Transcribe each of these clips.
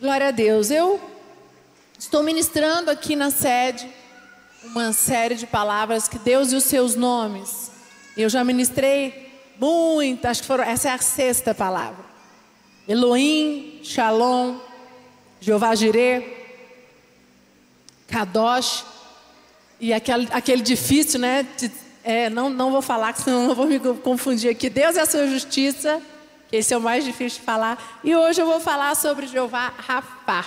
Glória a Deus. Eu estou ministrando aqui na sede uma série de palavras que Deus e os seus nomes. Eu já ministrei muito, acho que foram, essa é a sexta palavra. Elohim, Shalom, Jeová Jireh, Kadosh, e aquele, aquele difícil, né? De, é, não, não vou falar, senão não vou me confundir aqui. Deus é a sua justiça, esse é o mais difícil de falar. E hoje eu vou falar sobre Jeová Rafá.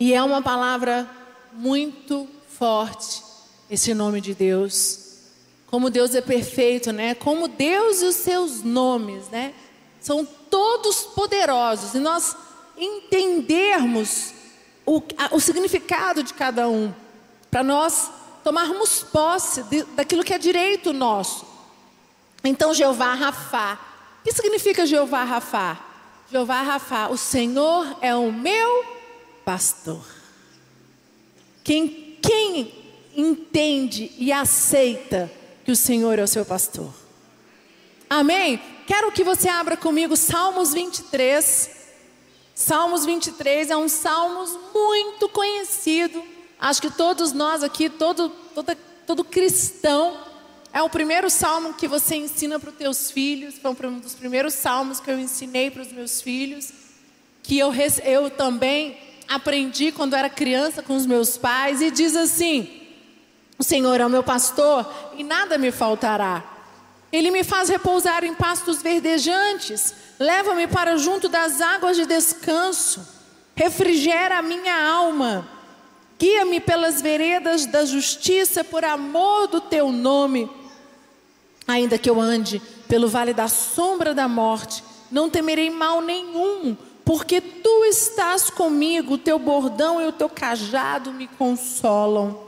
E é uma palavra muito forte, esse nome de Deus. Como Deus é perfeito, né? Como Deus e os seus nomes, né? São todos poderosos. E nós entendermos o, o significado de cada um, para nós tomarmos posse de, daquilo que é direito nosso. Então, Jeová Rafá. O que significa Jeová Rafá? Jeová Rafá, o Senhor é o meu pastor. Quem, quem entende e aceita que o Senhor é o seu pastor? Amém? Quero que você abra comigo Salmos 23. Salmos 23 é um salmo muito conhecido. Acho que todos nós aqui, todo, todo, todo cristão, é o primeiro salmo que você ensina para os teus filhos. Foi um dos primeiros salmos que eu ensinei para os meus filhos. Que eu, eu também aprendi quando era criança com os meus pais. E diz assim: O Senhor é o meu pastor e nada me faltará. Ele me faz repousar em pastos verdejantes, leva-me para junto das águas de descanso, refrigera a minha alma, guia-me pelas veredas da justiça por amor do teu nome. Ainda que eu ande pelo vale da sombra da morte, não temerei mal nenhum, porque tu estás comigo, o teu bordão e o teu cajado me consolam.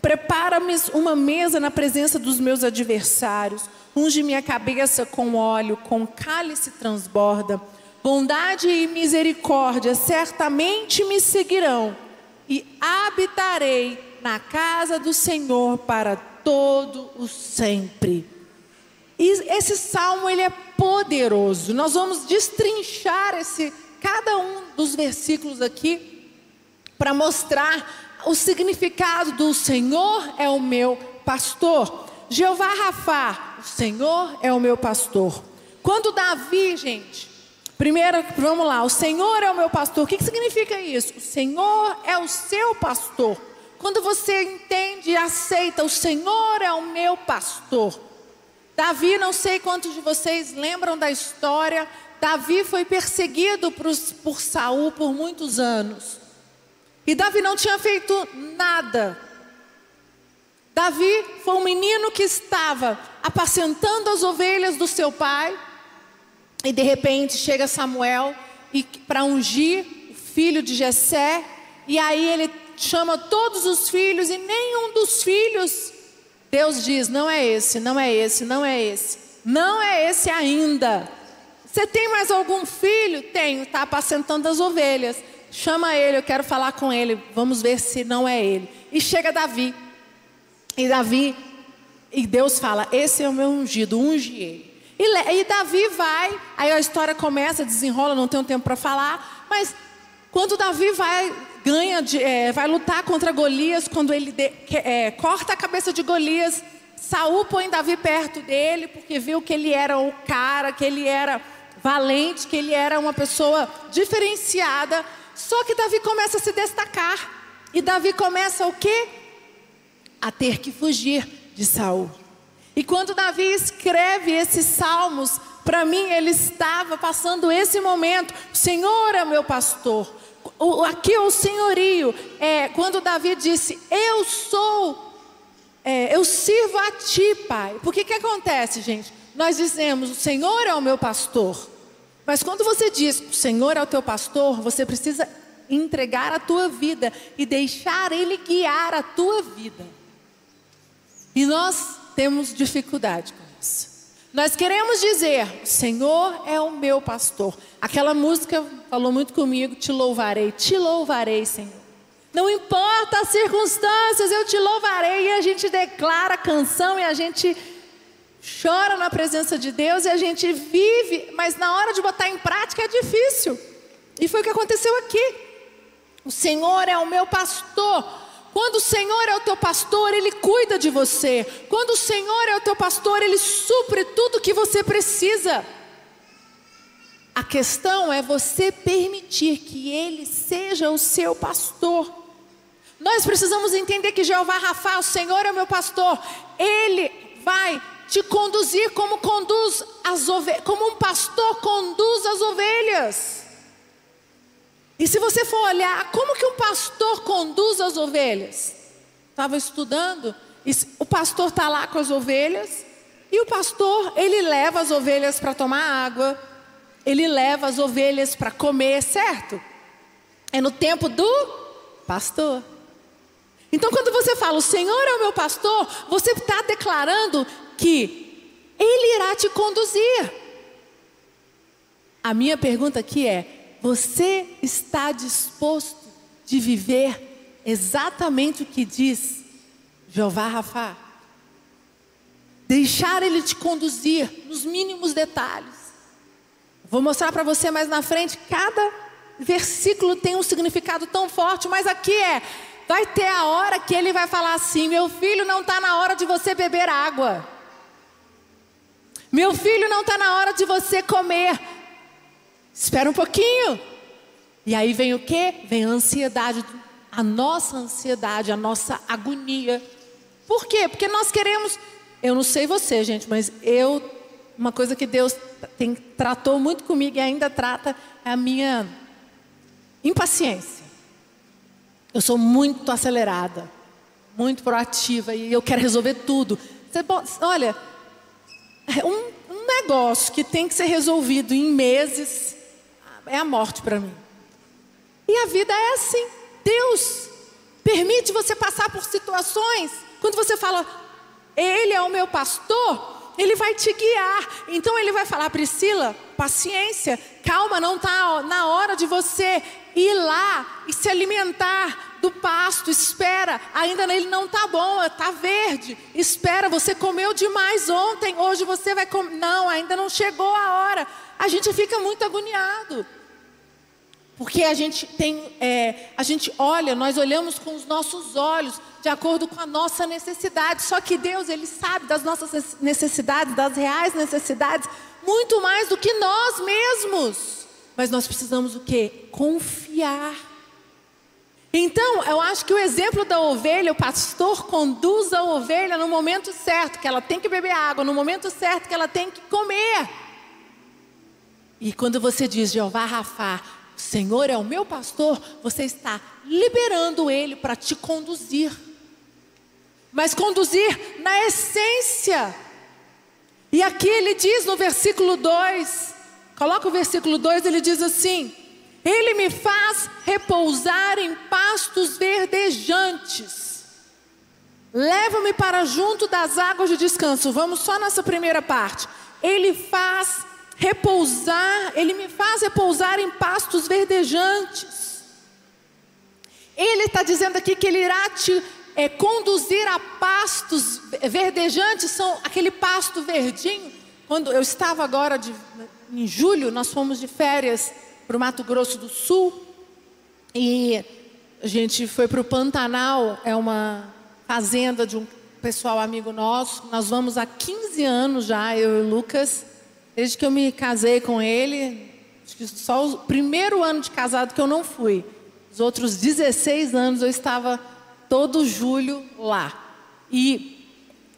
Prepara-me uma mesa na presença dos meus adversários unge minha cabeça com óleo, com cálice transborda. Bondade e misericórdia certamente me seguirão, e habitarei na casa do Senhor para todo o sempre. E esse salmo ele é poderoso. Nós vamos destrinchar esse cada um dos versículos aqui para mostrar o significado do Senhor é o meu pastor. Jeová Rafá, o Senhor é o meu pastor. Quando Davi, gente, primeiro, vamos lá, o Senhor é o meu pastor. O que, que significa isso? O Senhor é o seu pastor. Quando você entende e aceita, o Senhor é o meu pastor. Davi, não sei quantos de vocês lembram da história. Davi foi perseguido por, por Saul por muitos anos. E Davi não tinha feito nada Davi foi um menino que estava apacentando as ovelhas do seu pai, e de repente chega Samuel para ungir o filho de Jessé, e aí ele chama todos os filhos e nenhum dos filhos Deus diz: "Não é esse, não é esse, não é esse. Não é esse ainda. Você tem mais algum filho? Tenho, está apacentando as ovelhas. Chama ele, eu quero falar com ele. Vamos ver se não é ele." E chega Davi. E Davi, e Deus fala: Esse é o meu ungido, unge ele. E, e Davi vai, aí a história começa, desenrola, não tenho tempo para falar, mas quando Davi vai, ganha, de, é, vai lutar contra Golias, quando ele de, é, corta a cabeça de Golias, Saul põe Davi perto dele, porque viu que ele era o cara, que ele era valente, que ele era uma pessoa diferenciada. Só que Davi começa a se destacar. E Davi começa o quê? a ter que fugir de Saul. E quando Davi escreve esses salmos, para mim ele estava passando esse momento. Senhor é meu pastor. O, aqui é o senhorio. É quando Davi disse: Eu sou, é, eu sirvo a ti, Pai. Porque que acontece, gente? Nós dizemos: O Senhor é o meu pastor. Mas quando você diz: O Senhor é o teu pastor, você precisa entregar a tua vida e deixar Ele guiar a tua vida. E nós temos dificuldade com isso. Nós queremos dizer: o Senhor é o meu pastor. Aquela música falou muito comigo: te louvarei, te louvarei, Senhor. Não importa as circunstâncias, eu te louvarei. E a gente declara a canção e a gente chora na presença de Deus e a gente vive, mas na hora de botar em prática é difícil. E foi o que aconteceu aqui. O Senhor é o meu pastor. Quando o Senhor é o teu pastor, Ele cuida de você. Quando o Senhor é o teu pastor, Ele supre tudo que você precisa. A questão é você permitir que Ele seja o seu pastor. Nós precisamos entender que Jeová Rafa, o Senhor é o meu pastor. Ele vai te conduzir como conduz as como um pastor conduz as ovelhas. E se você for olhar, como que um pastor conduz as ovelhas? Estava estudando, o pastor está lá com as ovelhas, e o pastor, ele leva as ovelhas para tomar água, ele leva as ovelhas para comer, certo? É no tempo do pastor. Então, quando você fala, o Senhor é o meu pastor, você está declarando que Ele irá te conduzir. A minha pergunta aqui é: você está disposto de viver exatamente o que diz Jeová Rafa? Deixar Ele te conduzir nos mínimos detalhes. Vou mostrar para você mais na frente, cada versículo tem um significado tão forte, mas aqui é Vai ter a hora que ele vai falar assim: meu filho, não está na hora de você beber água. Meu filho, não está na hora de você comer. Espera um pouquinho. E aí vem o que? Vem a ansiedade, a nossa ansiedade, a nossa agonia. Por quê? Porque nós queremos. Eu não sei você, gente, mas eu. Uma coisa que Deus tem, tratou muito comigo e ainda trata é a minha impaciência. Eu sou muito acelerada, muito proativa e eu quero resolver tudo. Você olha, é um, um negócio que tem que ser resolvido em meses é a morte para mim. E a vida é assim. Deus permite você passar por situações. Quando você fala, Ele é o meu pastor, Ele vai te guiar. Então Ele vai falar, Priscila, paciência, calma, não está na hora de você ir lá e se alimentar do pasto, espera, ainda ele não está bom, está verde, espera, você comeu demais ontem, hoje você vai comer, não, ainda não chegou a hora, a gente fica muito agoniado, porque a gente tem, é, a gente olha, nós olhamos com os nossos olhos, de acordo com a nossa necessidade, só que Deus, Ele sabe das nossas necessidades, das reais necessidades, muito mais do que nós mesmos. Mas nós precisamos o quê? Confiar. Então, eu acho que o exemplo da ovelha, o pastor conduz a ovelha no momento certo, que ela tem que beber água, no momento certo que ela tem que comer. E quando você diz Jeová Rafá, o Senhor é o meu pastor, você está liberando ele para te conduzir. Mas conduzir na essência. E aqui ele diz no versículo 2: Coloca o versículo 2, ele diz assim: Ele me faz repousar em pastos verdejantes. Leva-me para junto das águas de descanso. Vamos só nessa primeira parte. Ele faz repousar, ele me faz repousar em pastos verdejantes. Ele está dizendo aqui que ele irá te é, conduzir a pastos verdejantes, são aquele pasto verdinho. Quando eu estava agora de, em julho, nós fomos de férias para o Mato Grosso do Sul e a gente foi para o Pantanal, é uma fazenda de um pessoal amigo nosso. Nós vamos há 15 anos já, eu e o Lucas, desde que eu me casei com ele. Acho que só o primeiro ano de casado que eu não fui. Os outros 16 anos eu estava todo julho lá. E,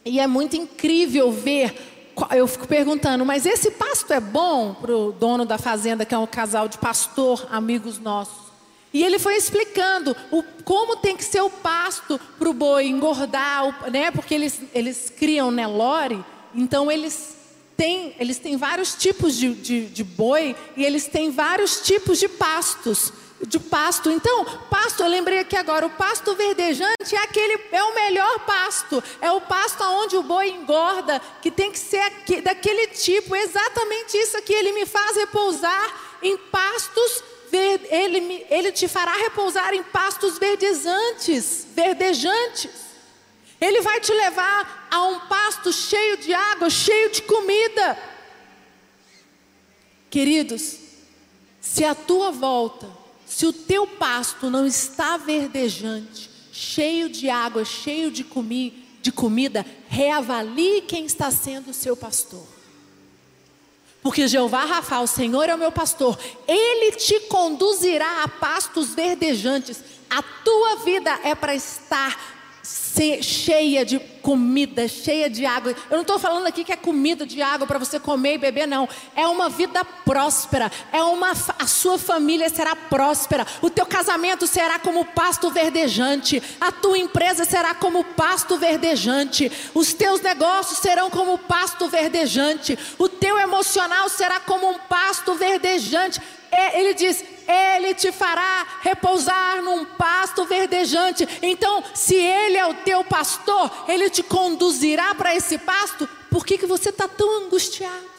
e é muito incrível ver eu fico perguntando, mas esse pasto é bom para o dono da fazenda, que é um casal de pastor, amigos nossos? E ele foi explicando o, como tem que ser o pasto para o boi engordar, né? Porque eles, eles criam Nelore, então eles têm, eles têm vários tipos de, de, de boi e eles têm vários tipos de pastos de pasto. Então, pasto, eu lembrei aqui agora, o pasto verdejante é aquele é o melhor pasto. É o pasto onde o boi engorda, que tem que ser aqui, daquele tipo. Exatamente isso aqui ele me faz repousar em pastos ele, ele te fará repousar em pastos verdejantes, verdejantes. Ele vai te levar a um pasto cheio de água, cheio de comida. Queridos, Se a tua volta, se o teu pasto não está verdejante, cheio de água, cheio de, comi de comida, reavalie quem está sendo o seu pastor. Porque Jeová Rafa, o Senhor é o meu pastor, ele te conduzirá a pastos verdejantes. A tua vida é para estar cheia de comida, cheia de água. Eu não estou falando aqui que é comida de água para você comer e beber, não. É uma vida próspera. É uma a sua família será próspera. O teu casamento será como pasto verdejante. A tua empresa será como pasto verdejante. Os teus negócios serão como pasto verdejante. O teu emocional será como um pasto verdejante. É, ele diz: Ele te fará repousar num pasto verdejante. Então, se Ele é o teu pastor, Ele te conduzirá para esse pasto. Por que, que você está tão angustiado?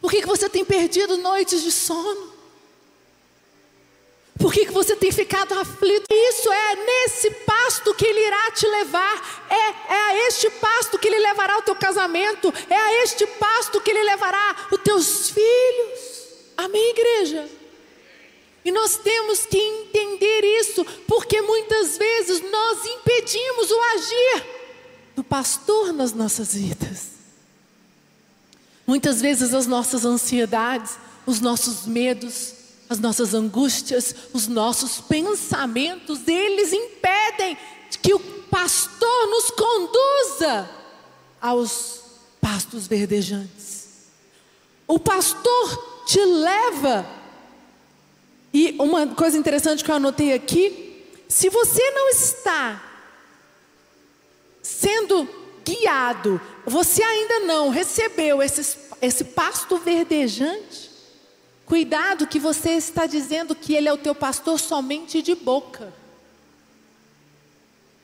Por que, que você tem perdido noites de sono? Por que, que você tem ficado aflito? Isso é nesse pasto que Ele irá te levar. É, é a este pasto que Ele levará o teu casamento. É a este pasto que Ele levará os teus filhos. Amém, igreja? E nós temos que entender isso, porque muitas vezes nós impedimos o agir do pastor nas nossas vidas. Muitas vezes as nossas ansiedades, os nossos medos, as nossas angústias, os nossos pensamentos, eles impedem que o pastor nos conduza aos pastos verdejantes. O pastor te leva. E uma coisa interessante que eu anotei aqui: se você não está sendo guiado, você ainda não recebeu esse, esse pasto verdejante, Cuidado que você está dizendo que ele é o teu pastor somente de boca.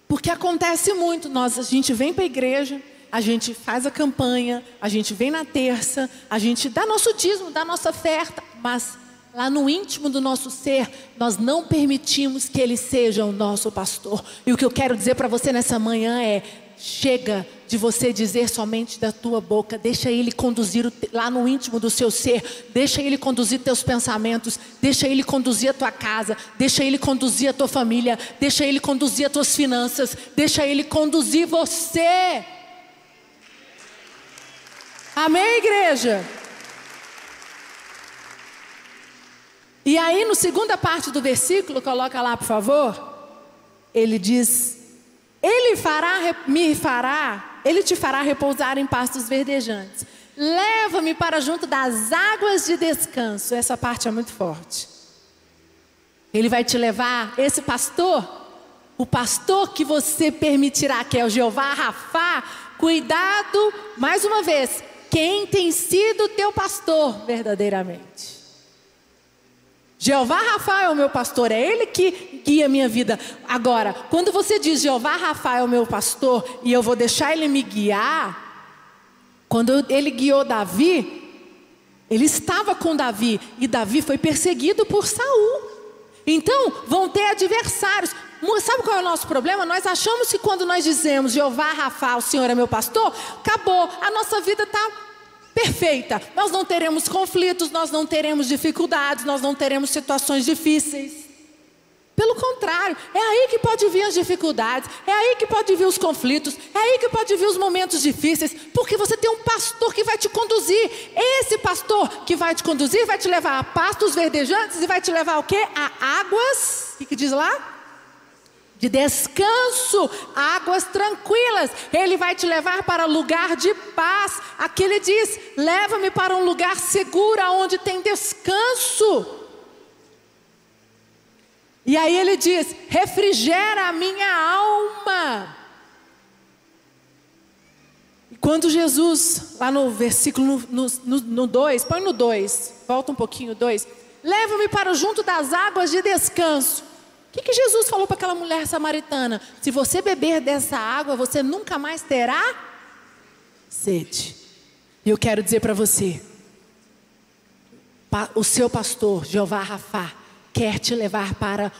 Porque acontece muito, nós a gente vem para a igreja, a gente faz a campanha, a gente vem na terça, a gente dá nosso dízimo, dá nossa oferta, mas lá no íntimo do nosso ser, nós não permitimos que ele seja o nosso pastor. E o que eu quero dizer para você nessa manhã é: chega de você dizer somente da tua boca, deixa Ele conduzir lá no íntimo do seu ser, deixa Ele conduzir teus pensamentos, deixa Ele conduzir a tua casa, deixa Ele conduzir a tua família, deixa Ele conduzir as tuas finanças, deixa Ele conduzir você. Amém, igreja? E aí, no segunda parte do versículo, coloca lá, por favor, ele diz: Ele fará, me fará ele te fará repousar em pastos verdejantes. Leva-me para junto das águas de descanso. Essa parte é muito forte. Ele vai te levar, esse pastor, o pastor que você permitirá, que é o Jeová Rafá, cuidado, mais uma vez, quem tem sido teu pastor verdadeiramente. Jeová Rafa é o meu pastor, é Ele que guia a minha vida. Agora, quando você diz Jeová Rafa é o meu pastor e eu vou deixar Ele me guiar, quando Ele guiou Davi, Ele estava com Davi e Davi foi perseguido por Saul. Então, vão ter adversários. Sabe qual é o nosso problema? Nós achamos que quando nós dizemos Jeová Rafa, o Senhor é meu pastor, acabou, a nossa vida está perfeita. Nós não teremos conflitos, nós não teremos dificuldades, nós não teremos situações difíceis. Pelo contrário, é aí que pode vir as dificuldades, é aí que pode vir os conflitos, é aí que pode vir os momentos difíceis, porque você tem um pastor que vai te conduzir. Esse pastor que vai te conduzir vai te levar a pastos verdejantes e vai te levar o quê? A águas. O que, que diz lá? De descanso, águas tranquilas. Ele vai te levar para lugar de paz. Aqui ele diz: leva-me para um lugar seguro, onde tem descanso. E aí ele diz: refrigera a minha alma. E quando Jesus, lá no versículo no 2, põe no 2, volta um pouquinho, 2. Leva-me para junto das águas de descanso. O que, que Jesus falou para aquela mulher samaritana? Se você beber dessa água, você nunca mais terá sede. E eu quero dizer para você: o seu pastor, Jeová Rafá, quer te levar para,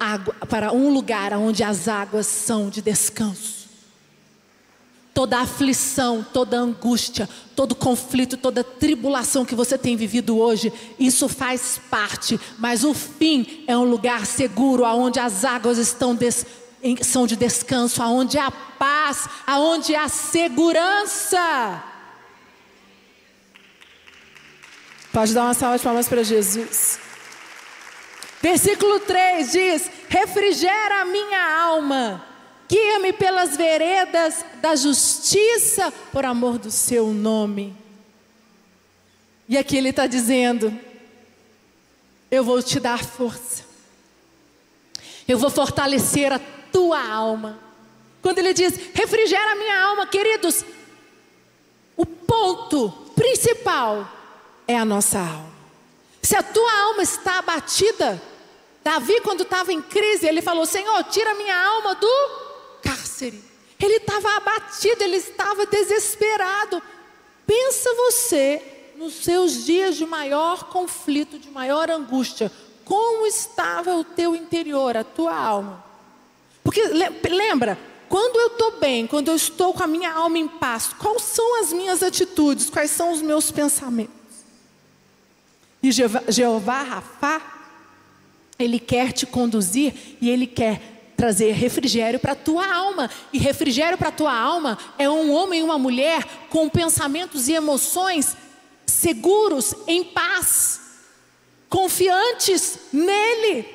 água, para um lugar onde as águas são de descanso. Toda aflição, toda angústia, todo conflito, toda tribulação que você tem vivido hoje, isso faz parte, mas o fim é um lugar seguro, aonde as águas estão des, são de descanso, aonde há paz, aonde há segurança. Pode dar uma salva de palmas para Jesus. Versículo 3 diz: Refrigera a minha alma, guia-me pelas veredas da justiça, por amor do seu nome. E aqui ele está dizendo: Eu vou te dar força, eu vou fortalecer a tua alma. Quando ele diz, refrigera a minha alma, queridos, o ponto principal é a nossa alma. Se a tua alma está abatida, Davi, quando estava em crise, ele falou: Senhor, tira minha alma do cárcere. Ele estava abatido, ele estava desesperado. Pensa você nos seus dias de maior conflito, de maior angústia, como estava o teu interior, a tua alma. Porque lembra, quando eu estou bem, quando eu estou com a minha alma em paz, quais são as minhas atitudes, quais são os meus pensamentos? E Jeová, Jeová Rafá, ele quer te conduzir e ele quer trazer refrigério para a tua alma. E refrigério para a tua alma é um homem e uma mulher com pensamentos e emoções seguros, em paz, confiantes nele.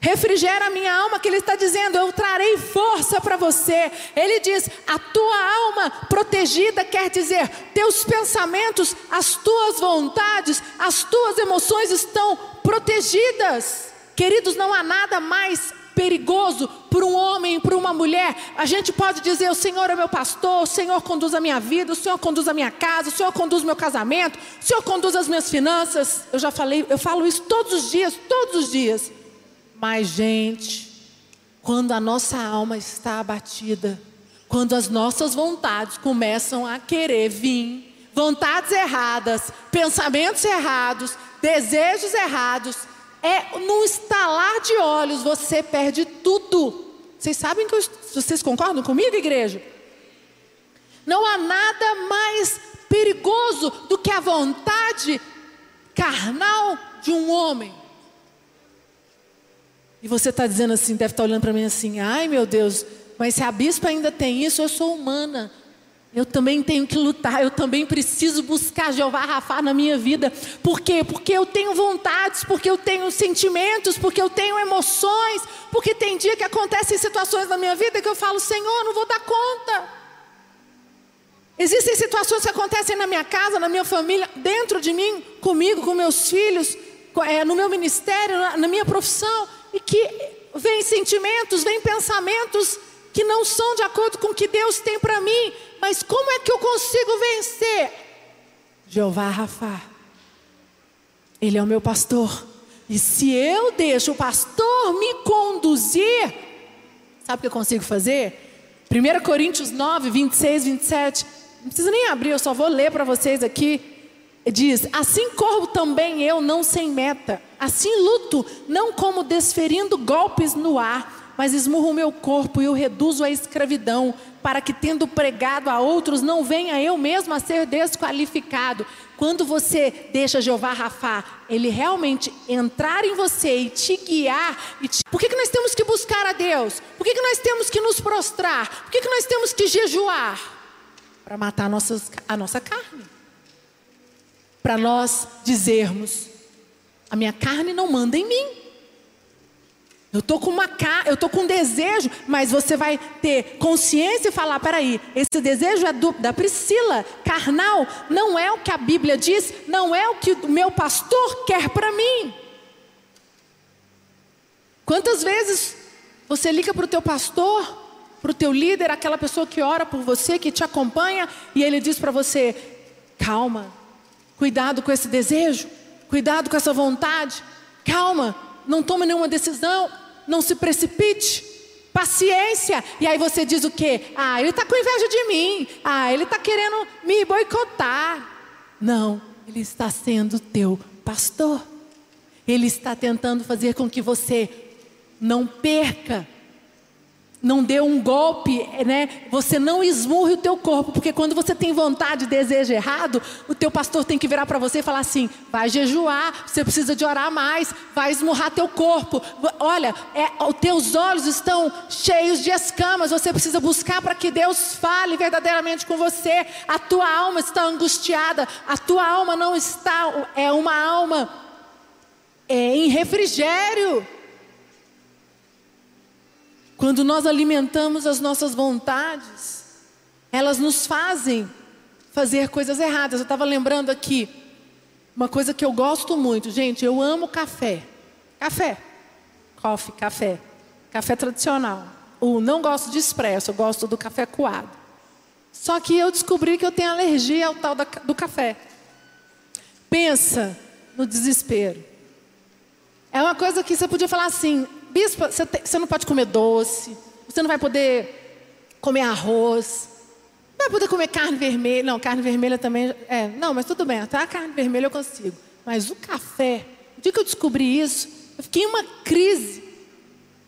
Refrigera a minha alma, que Ele está dizendo: Eu trarei força para você. Ele diz: A tua alma protegida quer dizer, teus pensamentos, as tuas vontades, as tuas emoções estão protegidas. Queridos, não há nada mais perigoso para um homem, para uma mulher. A gente pode dizer: O Senhor é meu pastor, o Senhor conduz a minha vida, o Senhor conduz a minha casa, o Senhor conduz meu casamento, o Senhor conduz as minhas finanças. Eu já falei, eu falo isso todos os dias, todos os dias. Mas, gente, quando a nossa alma está abatida, quando as nossas vontades começam a querer vir, vontades erradas, pensamentos errados, desejos errados, é num estalar de olhos você perde tudo. Vocês sabem que eu, vocês concordam comigo, igreja? Não há nada mais perigoso do que a vontade carnal de um homem. E você está dizendo assim, deve estar tá olhando para mim assim, ai meu Deus, mas se a bispa ainda tem isso, eu sou humana. Eu também tenho que lutar, eu também preciso buscar Jeová Rafa na minha vida. Por quê? Porque eu tenho vontades, porque eu tenho sentimentos, porque eu tenho emoções, porque tem dia que acontecem situações na minha vida que eu falo, Senhor, não vou dar conta. Existem situações que acontecem na minha casa, na minha família, dentro de mim, comigo, com meus filhos, é, no meu ministério, na minha profissão, e que vem sentimentos, vem pensamentos que não são de acordo com o que Deus tem para mim. Mas como é que eu consigo vencer? Jeová Rafa. Ele é o meu pastor. E se eu deixo o pastor me conduzir, sabe o que eu consigo fazer? 1 Coríntios 9, 26, 27. Não precisa nem abrir, eu só vou ler para vocês aqui diz: Assim corro também eu, não sem meta. Assim luto, não como desferindo golpes no ar, mas esmurro o meu corpo e o reduzo à escravidão, para que, tendo pregado a outros, não venha eu mesmo a ser desqualificado. Quando você deixa Jeová Rafá, ele realmente entrar em você e te guiar. E te... Por que, que nós temos que buscar a Deus? Por que, que nós temos que nos prostrar? Por que, que nós temos que jejuar? Para matar nossas, a nossa carne para nós dizermos: a minha carne não manda em mim. Eu estou com uma eu tô com um desejo, mas você vai ter consciência e falar: peraí, esse desejo é do, da Priscila, carnal, não é o que a Bíblia diz, não é o que o meu pastor quer para mim. Quantas vezes você liga para o teu pastor, para o teu líder, aquela pessoa que ora por você, que te acompanha, e ele diz para você: calma, Cuidado com esse desejo, cuidado com essa vontade. Calma, não tome nenhuma decisão, não se precipite. Paciência. E aí você diz o quê? Ah, ele está com inveja de mim. Ah, ele está querendo me boicotar. Não, ele está sendo teu pastor. Ele está tentando fazer com que você não perca não dê um golpe, né? Você não esmurre o teu corpo, porque quando você tem vontade, desejo errado, o teu pastor tem que virar para você e falar assim: vai jejuar, você precisa de orar mais, vai esmurrar teu corpo. Olha, é, os teus olhos estão cheios de escamas, você precisa buscar para que Deus fale verdadeiramente com você. A tua alma está angustiada, a tua alma não está, é uma alma é, em refrigério. Quando nós alimentamos as nossas vontades, elas nos fazem fazer coisas erradas. Eu estava lembrando aqui uma coisa que eu gosto muito, gente. Eu amo café. Café. Coffee, café. Café tradicional. O não gosto de expresso, eu gosto do café coado. Só que eu descobri que eu tenho alergia ao tal do café. Pensa no desespero. É uma coisa que você podia falar assim: bispo, você, tem, você não pode comer doce, você não vai poder comer arroz, não vai poder comer carne vermelha. Não, carne vermelha também. É, não, mas tudo bem, até a carne vermelha eu consigo. Mas o café, o dia que eu descobri isso, eu fiquei em uma crise.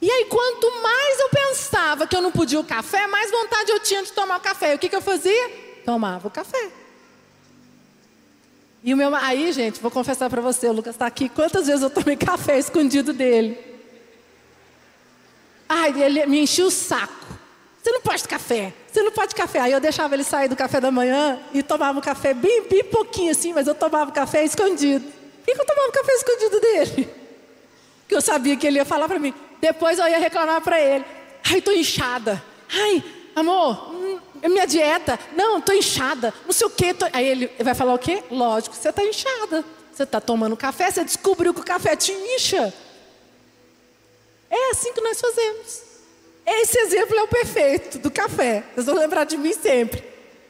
E aí, quanto mais eu pensava que eu não podia o café, mais vontade eu tinha de tomar o café. E o que, que eu fazia? Tomava o café. E o meu. Aí, gente, vou confessar para você, o Lucas está aqui. Quantas vezes eu tomei café escondido dele? Ai, ele me enchia o saco. Você não pode café, você não pode café. Aí eu deixava ele sair do café da manhã e tomava um café bem, bem pouquinho assim, mas eu tomava café escondido. Por que eu tomava café escondido dele? Porque eu sabia que ele ia falar para mim. Depois eu ia reclamar para ele. Ai, tô inchada. Ai, amor, hum, minha dieta. Não, tô inchada. Não sei o quê. Tô... Aí ele vai falar o quê? Lógico, você tá inchada. Você tá tomando café, você descobriu que o café te incha. É assim que nós fazemos. Esse exemplo é o perfeito do café. Vocês vão lembrar de mim sempre.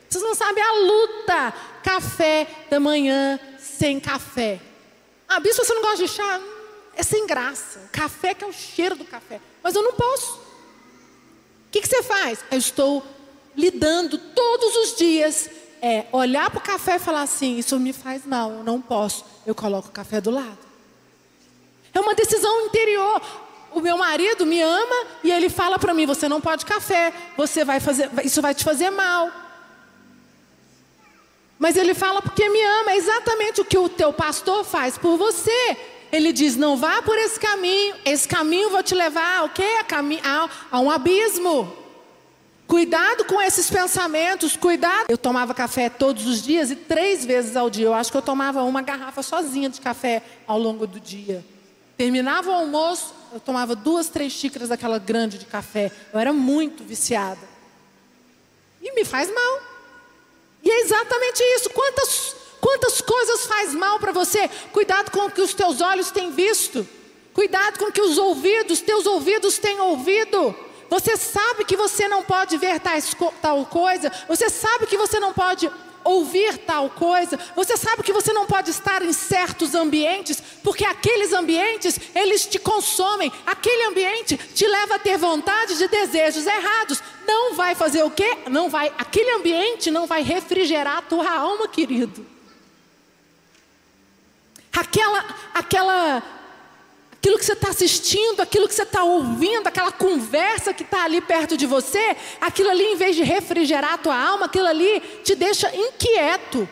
Vocês não sabem a luta. Café da manhã sem café. Ah, bispo, você não gosta de chá? É sem graça. Café que é o cheiro do café. Mas eu não posso. O que, que você faz? Eu estou lidando todos os dias. É olhar para o café e falar assim: Isso me faz mal, eu não posso. Eu coloco o café do lado. É uma decisão interior o meu marido me ama e ele fala para mim: você não pode café, você vai fazer, isso vai te fazer mal. Mas ele fala porque me ama, é exatamente o que o teu pastor faz por você. Ele diz: não vá por esse caminho, esse caminho vai te levar ao quê? A, a um abismo. Cuidado com esses pensamentos, cuidado. Eu tomava café todos os dias e três vezes ao dia. Eu acho que eu tomava uma garrafa sozinha de café ao longo do dia. Terminava o almoço, eu tomava duas, três xícaras daquela grande de café. Eu era muito viciada. E me faz mal. E é exatamente isso. Quantas, quantas coisas faz mal para você? Cuidado com o que os teus olhos têm visto. Cuidado com o que os ouvidos, teus ouvidos têm ouvido. Você sabe que você não pode ver tais, tal coisa. Você sabe que você não pode ouvir tal coisa. Você sabe que você não pode estar em certos ambientes, porque aqueles ambientes, eles te consomem. Aquele ambiente te leva a ter vontade de desejos errados. Não vai fazer o quê? Não vai, aquele ambiente não vai refrigerar a tua alma, querido. Aquela aquela aquilo que você está assistindo, aquilo que você está ouvindo, aquela conversa que está ali perto de você, aquilo ali, em vez de refrigerar a tua alma, aquilo ali te deixa inquieto.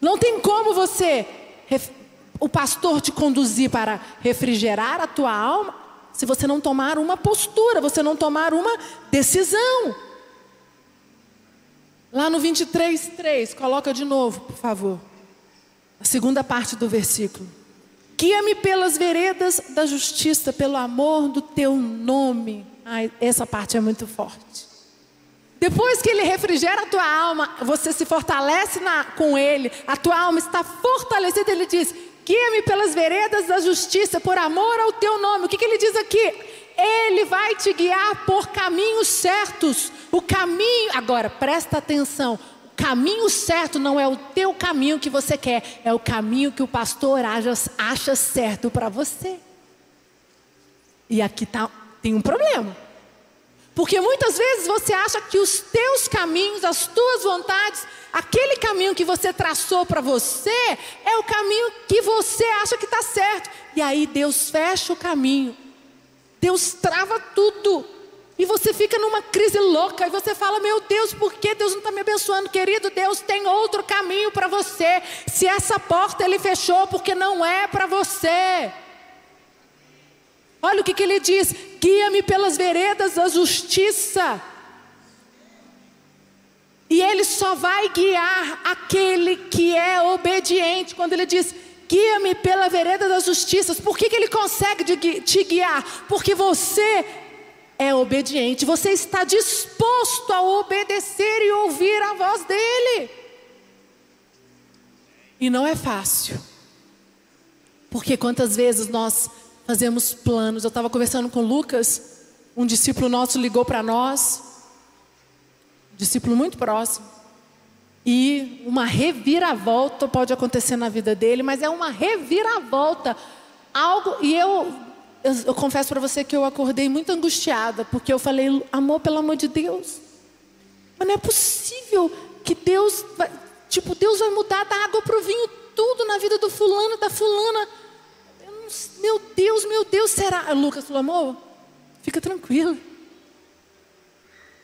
Não tem como você, o pastor te conduzir para refrigerar a tua alma, se você não tomar uma postura, você não tomar uma decisão. Lá no 23, 3, coloca de novo, por favor. A segunda parte do versículo. Guia-me pelas veredas da justiça, pelo amor do teu nome. Ai, essa parte é muito forte. Depois que ele refrigera a tua alma, você se fortalece na, com ele, a tua alma está fortalecida. Ele diz: Guia-me pelas veredas da justiça, por amor ao teu nome. O que, que ele diz aqui? Ele vai te guiar por caminhos certos. O caminho, agora presta atenção: caminho certo não é o teu caminho que você quer, é o caminho que o pastor acha certo para você. E aqui tá, tem um problema. Porque muitas vezes você acha que os teus caminhos, as tuas vontades, aquele caminho que você traçou para você, é o caminho que você acha que está certo. E aí Deus fecha o caminho Deus trava tudo. E você fica numa crise louca e você fala: Meu Deus, por que Deus não está me abençoando? Querido, Deus tem outro caminho para você. Se essa porta ele fechou, porque não é para você. Olha o que, que ele diz: guia-me pelas veredas da justiça. E ele só vai guiar aquele que é obediente. Quando ele diz, guia-me pela vereda das justiças. Por que, que ele consegue te guiar? Porque você é obediente, você está disposto a obedecer e ouvir a voz dele. E não é fácil, porque quantas vezes nós fazemos planos. Eu estava conversando com Lucas, um discípulo nosso ligou para nós, um discípulo muito próximo, e uma reviravolta pode acontecer na vida dele, mas é uma reviravolta, algo, e eu eu, eu confesso para você que eu acordei muito angustiada, porque eu falei, amor, pelo amor de Deus. Mas não é possível que Deus, vai, tipo, Deus vai mudar da água para o vinho tudo na vida do fulano, da fulana. Não, meu Deus, meu Deus, será? Lucas falou, amor, fica tranquila.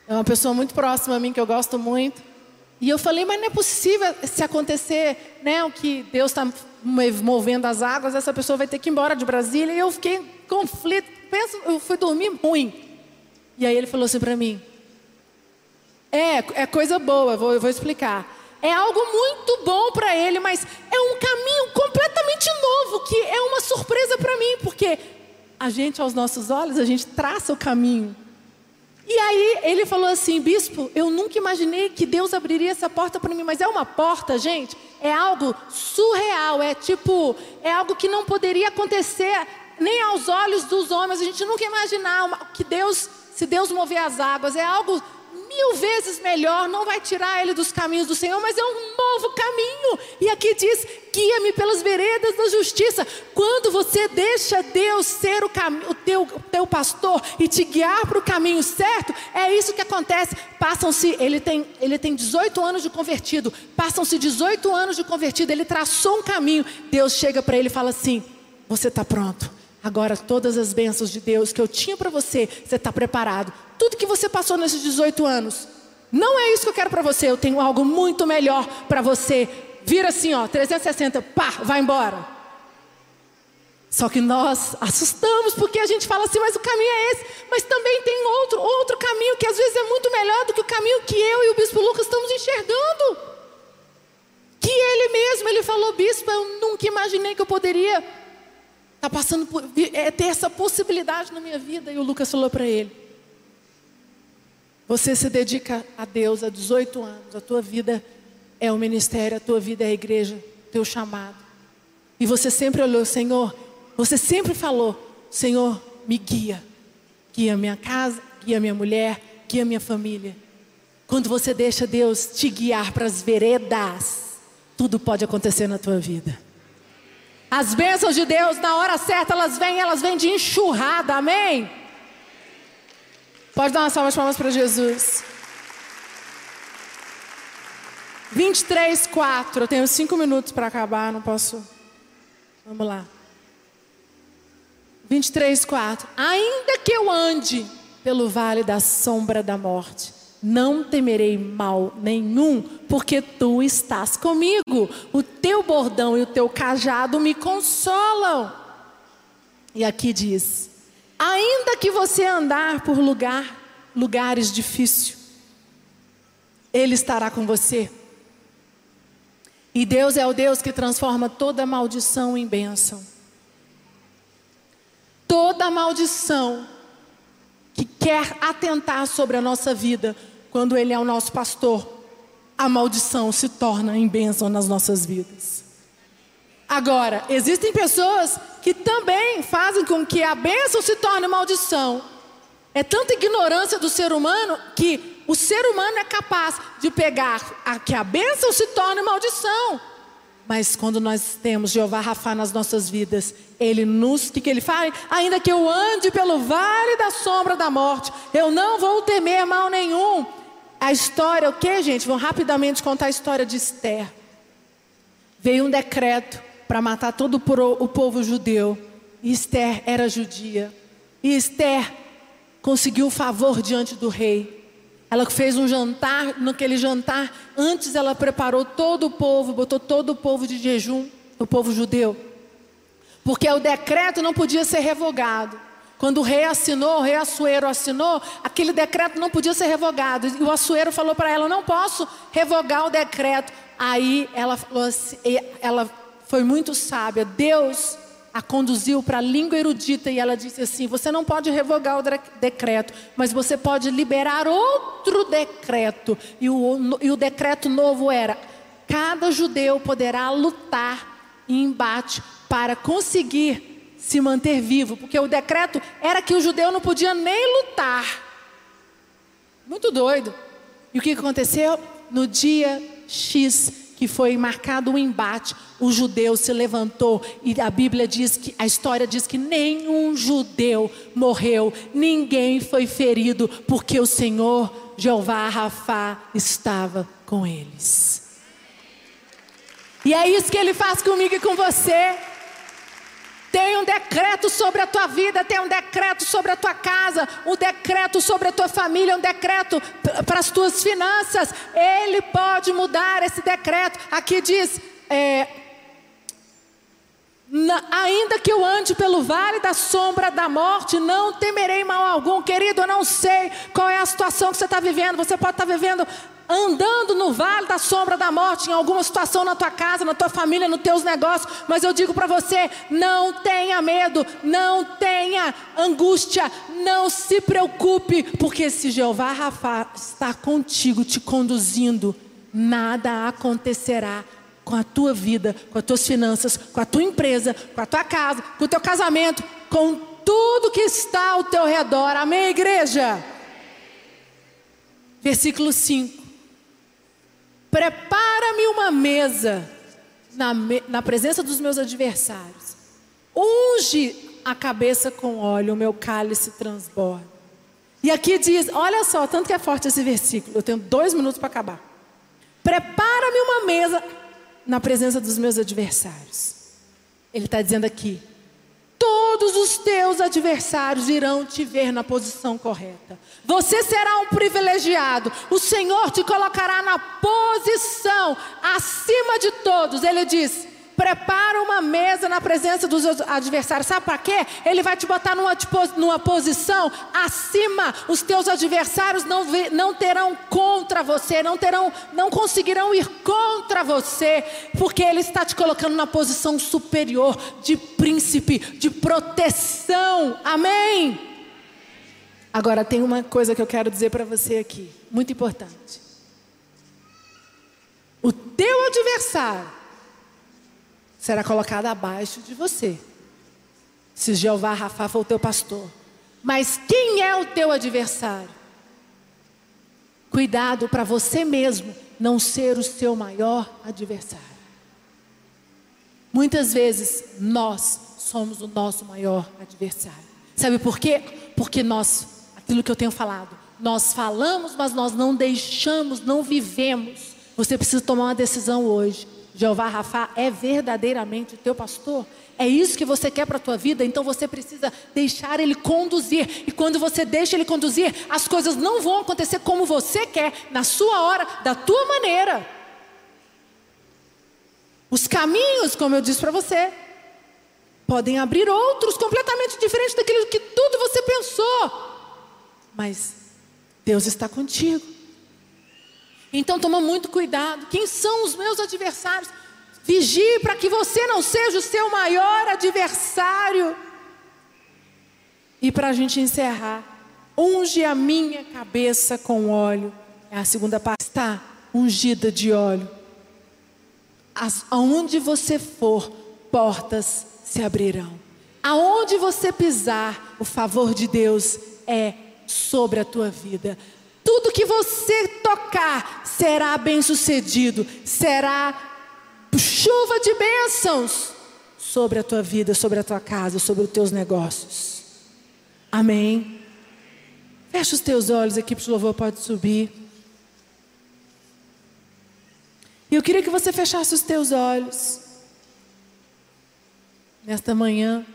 É uma pessoa muito próxima a mim, que eu gosto muito. E eu falei, mas não é possível se acontecer né, o que Deus está movendo as águas, essa pessoa vai ter que ir embora de Brasília. E eu fiquei conflito. Eu fui dormir ruim. E aí ele falou assim para mim: É, é coisa boa, vou, eu vou explicar. É algo muito bom para ele, mas é um caminho completamente novo, que é uma surpresa para mim, porque a gente, aos nossos olhos, a gente traça o caminho. E aí ele falou assim, bispo, eu nunca imaginei que Deus abriria essa porta para mim, mas é uma porta, gente, é algo surreal, é tipo, é algo que não poderia acontecer nem aos olhos dos homens. A gente nunca imaginar que Deus, se Deus mover as águas, é algo mil vezes melhor, não vai tirar ele dos caminhos do Senhor, mas é um novo caminho. E aqui diz: guia-me pelas veredas da justiça. Quando você deixa Deus ser o, o teu, teu pastor e te guiar para o caminho certo, é isso que acontece. Passam-se, ele tem, ele tem 18 anos de convertido, passam-se 18 anos de convertido, ele traçou um caminho. Deus chega para ele e fala assim: Você está pronto Agora, todas as bênçãos de Deus que eu tinha para você, você está preparado. Tudo que você passou nesses 18 anos, não é isso que eu quero para você. Eu tenho algo muito melhor para você. Vira assim, ó, 360, pá, vai embora. Só que nós assustamos porque a gente fala assim, mas o caminho é esse. Mas também tem outro, outro caminho que às vezes é muito melhor do que o caminho que eu e o bispo Lucas estamos enxergando. Que ele mesmo, ele falou, bispo, eu nunca imaginei que eu poderia Está passando por. É ter essa possibilidade na minha vida. E o Lucas falou para ele: Você se dedica a Deus há 18 anos. A tua vida é o ministério, a tua vida é a igreja, teu chamado. E você sempre olhou, Senhor. Você sempre falou: Senhor, me guia. Guia minha casa, guia minha mulher, guia minha família. Quando você deixa Deus te guiar para as veredas, tudo pode acontecer na tua vida. As bênçãos de Deus, na hora certa, elas vêm, elas vêm de enxurrada, amém? Pode dar uma salva de palmas para Jesus. 23, 4. Eu tenho cinco minutos para acabar, não posso. Vamos lá. 23, 4. Ainda que eu ande pelo vale da sombra da morte, não temerei mal nenhum, porque tu estás comigo. O teu bordão e o teu cajado me consolam. E aqui diz: ainda que você andar por lugar, lugares difíceis, Ele estará com você. E Deus é o Deus que transforma toda maldição em bênção. Toda maldição que quer atentar sobre a nossa vida, quando Ele é o nosso pastor, a maldição se torna em bênção nas nossas vidas. Agora, existem pessoas que também fazem com que a bênção se torne maldição. É tanta ignorância do ser humano que o ser humano é capaz de pegar a que a bênção se torne maldição. Mas quando nós temos Jeová Rafa nas nossas vidas, Ele nos, o que, que Ele faz? Ainda que eu ande pelo vale da sombra da morte, eu não vou temer mal nenhum, a história, o que, gente? Vamos rapidamente contar a história de Esther. Veio um decreto para matar todo o povo judeu. E Esther era judia. E Esther conseguiu favor diante do rei. Ela fez um jantar, naquele jantar, antes ela preparou todo o povo, botou todo o povo de jejum, o povo judeu. Porque o decreto não podia ser revogado. Quando o rei assinou, o rei Assuero assinou, aquele decreto não podia ser revogado. E o Assuero falou para ela: não posso revogar o decreto. Aí ela falou assim, ela foi muito sábia. Deus a conduziu para a língua erudita e ela disse assim: Você não pode revogar o decreto, mas você pode liberar outro decreto. E o, e o decreto novo era: cada judeu poderá lutar em embate para conseguir se manter vivo, porque o decreto era que o judeu não podia nem lutar. Muito doido. E o que aconteceu? No dia X, que foi marcado o um embate, o judeu se levantou e a Bíblia diz que a história diz que nenhum judeu morreu, ninguém foi ferido, porque o Senhor Jeová Rafá estava com eles. E é isso que ele faz comigo e com você. Tem um decreto sobre a tua vida, tem um decreto sobre a tua casa, um decreto sobre a tua família, um decreto para as tuas finanças. Ele pode mudar esse decreto. Aqui diz: é, ainda que eu ande pelo vale da sombra da morte, não temerei mal algum. Querido, eu não sei qual é a situação que você está vivendo. Você pode estar tá vivendo andando no vale da sombra da morte, em alguma situação na tua casa, na tua família, nos teus negócios, mas eu digo para você: não tenha medo, não tenha angústia, não se preocupe, porque se Jeová Rafa está contigo, te conduzindo, nada acontecerá com a tua vida, com as tuas finanças, com a tua empresa, com a tua casa, com o teu casamento, com tudo que está ao teu redor. Amém, igreja? Versículo 5. Prepara-me uma mesa na, na presença dos meus adversários. Unge a cabeça com óleo, o meu cálice transborda. E aqui diz: olha só, tanto que é forte esse versículo, eu tenho dois minutos para acabar. Prepara-me uma mesa na presença dos meus adversários. Ele está dizendo aqui: todos os teus adversários irão te ver na posição correta. Você será um privilegiado. O Senhor te colocará na posição acima de todos. Ele diz: prepara uma mesa na presença dos adversários. Sabe para quê? Ele vai te botar numa, numa posição acima. Os teus adversários não, não terão contra você, não terão, não conseguirão ir contra você, porque ele está te colocando na posição superior de príncipe, de proteção. Amém? Agora tem uma coisa que eu quero dizer para você aqui, muito importante. O teu adversário será colocada abaixo de você. Se Jeová Rafa for o teu pastor. Mas quem é o teu adversário? Cuidado para você mesmo não ser o seu maior adversário. Muitas vezes nós somos o nosso maior adversário. Sabe por quê? Porque nós, aquilo que eu tenho falado, nós falamos, mas nós não deixamos, não vivemos. Você precisa tomar uma decisão hoje. Jeová Rafa é verdadeiramente o teu pastor? É isso que você quer para a tua vida? Então você precisa deixar ele conduzir. E quando você deixa ele conduzir, as coisas não vão acontecer como você quer, na sua hora, da tua maneira. Os caminhos, como eu disse para você, podem abrir outros completamente diferentes daquilo que tudo você pensou. Mas Deus está contigo. Então toma muito cuidado. Quem são os meus adversários? Vigie para que você não seja o seu maior adversário. E para a gente encerrar, unge a minha cabeça com óleo. É a segunda parte. Está ungida de óleo. As, aonde você for, portas se abrirão. Aonde você pisar, o favor de Deus é sobre a tua vida. Tudo que você tocar será bem-sucedido, será chuva de bênçãos sobre a tua vida, sobre a tua casa, sobre os teus negócios. Amém. Fecha os teus olhos, a equipe de louvor pode subir. E eu queria que você fechasse os teus olhos nesta manhã.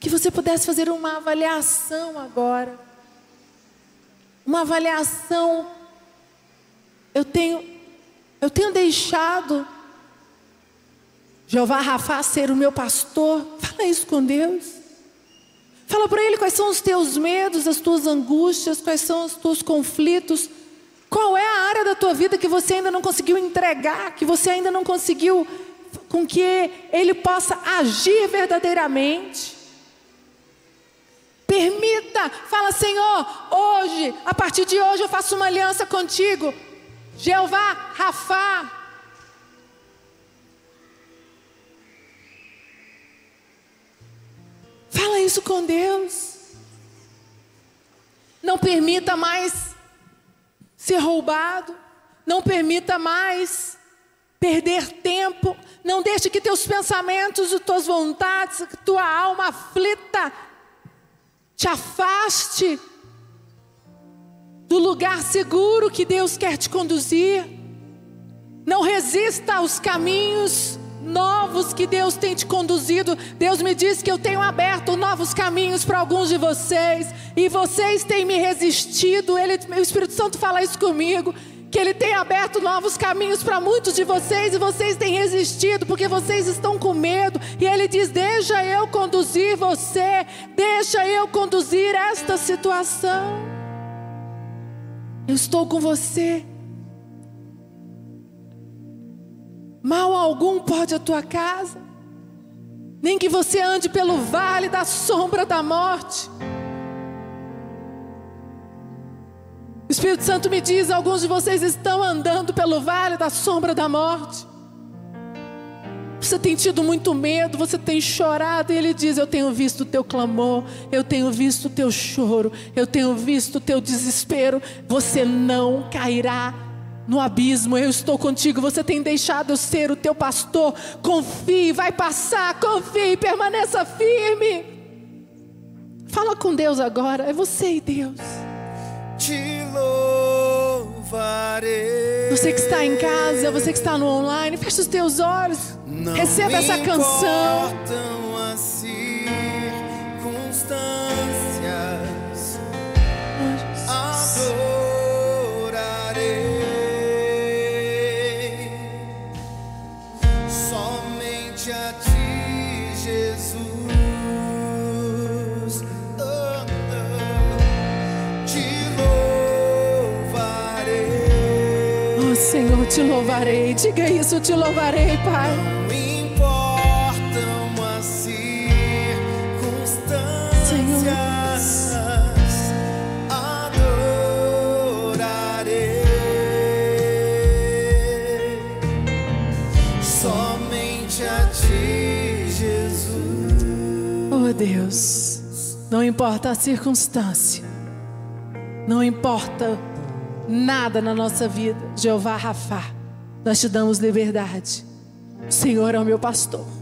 Que você pudesse fazer uma avaliação agora. Uma avaliação. Eu tenho, eu tenho deixado Jeová Rafa ser o meu pastor. Fala isso com Deus. Fala para Ele quais são os teus medos, as tuas angústias, quais são os teus conflitos. Qual é a área da tua vida que você ainda não conseguiu entregar, que você ainda não conseguiu com que Ele possa agir verdadeiramente? Permita, fala Senhor, hoje, a partir de hoje eu faço uma aliança contigo. Jeová, Rafa, Fala isso com Deus. Não permita mais ser roubado. Não permita mais perder tempo. Não deixe que teus pensamentos, as tuas vontades, tua alma aflita te afaste do lugar seguro que Deus quer te conduzir. Não resista aos caminhos novos que Deus tem te conduzido. Deus me diz que eu tenho aberto novos caminhos para alguns de vocês e vocês têm me resistido. Ele, o Espírito Santo fala isso comigo. Que Ele tem aberto novos caminhos para muitos de vocês e vocês têm resistido porque vocês estão com medo. E Ele diz: Deixa eu conduzir você, deixa eu conduzir esta situação. Eu estou com você. Mal algum pode a tua casa, nem que você ande pelo vale da sombra da morte. O Espírito Santo me diz: alguns de vocês estão andando pelo vale da sombra da morte. Você tem tido muito medo, você tem chorado, e Ele diz: Eu tenho visto o teu clamor, eu tenho visto o teu choro, eu tenho visto o teu desespero. Você não cairá no abismo, eu estou contigo. Você tem deixado eu ser o teu pastor. Confie, vai passar, confie, permaneça firme. Fala com Deus agora, é você e Deus. Você que está em casa, você que está no online, feche os teus olhos. Receba essa canção. Te louvarei. Diga isso, eu te louvarei, Pai. Não importam as circunstâncias, adorarei somente a ti, Jesus. Oh Deus, não importa a circunstância, não importa nada na nossa vida, Jeová Rafa, nós te damos liberdade. O Senhor é o meu pastor.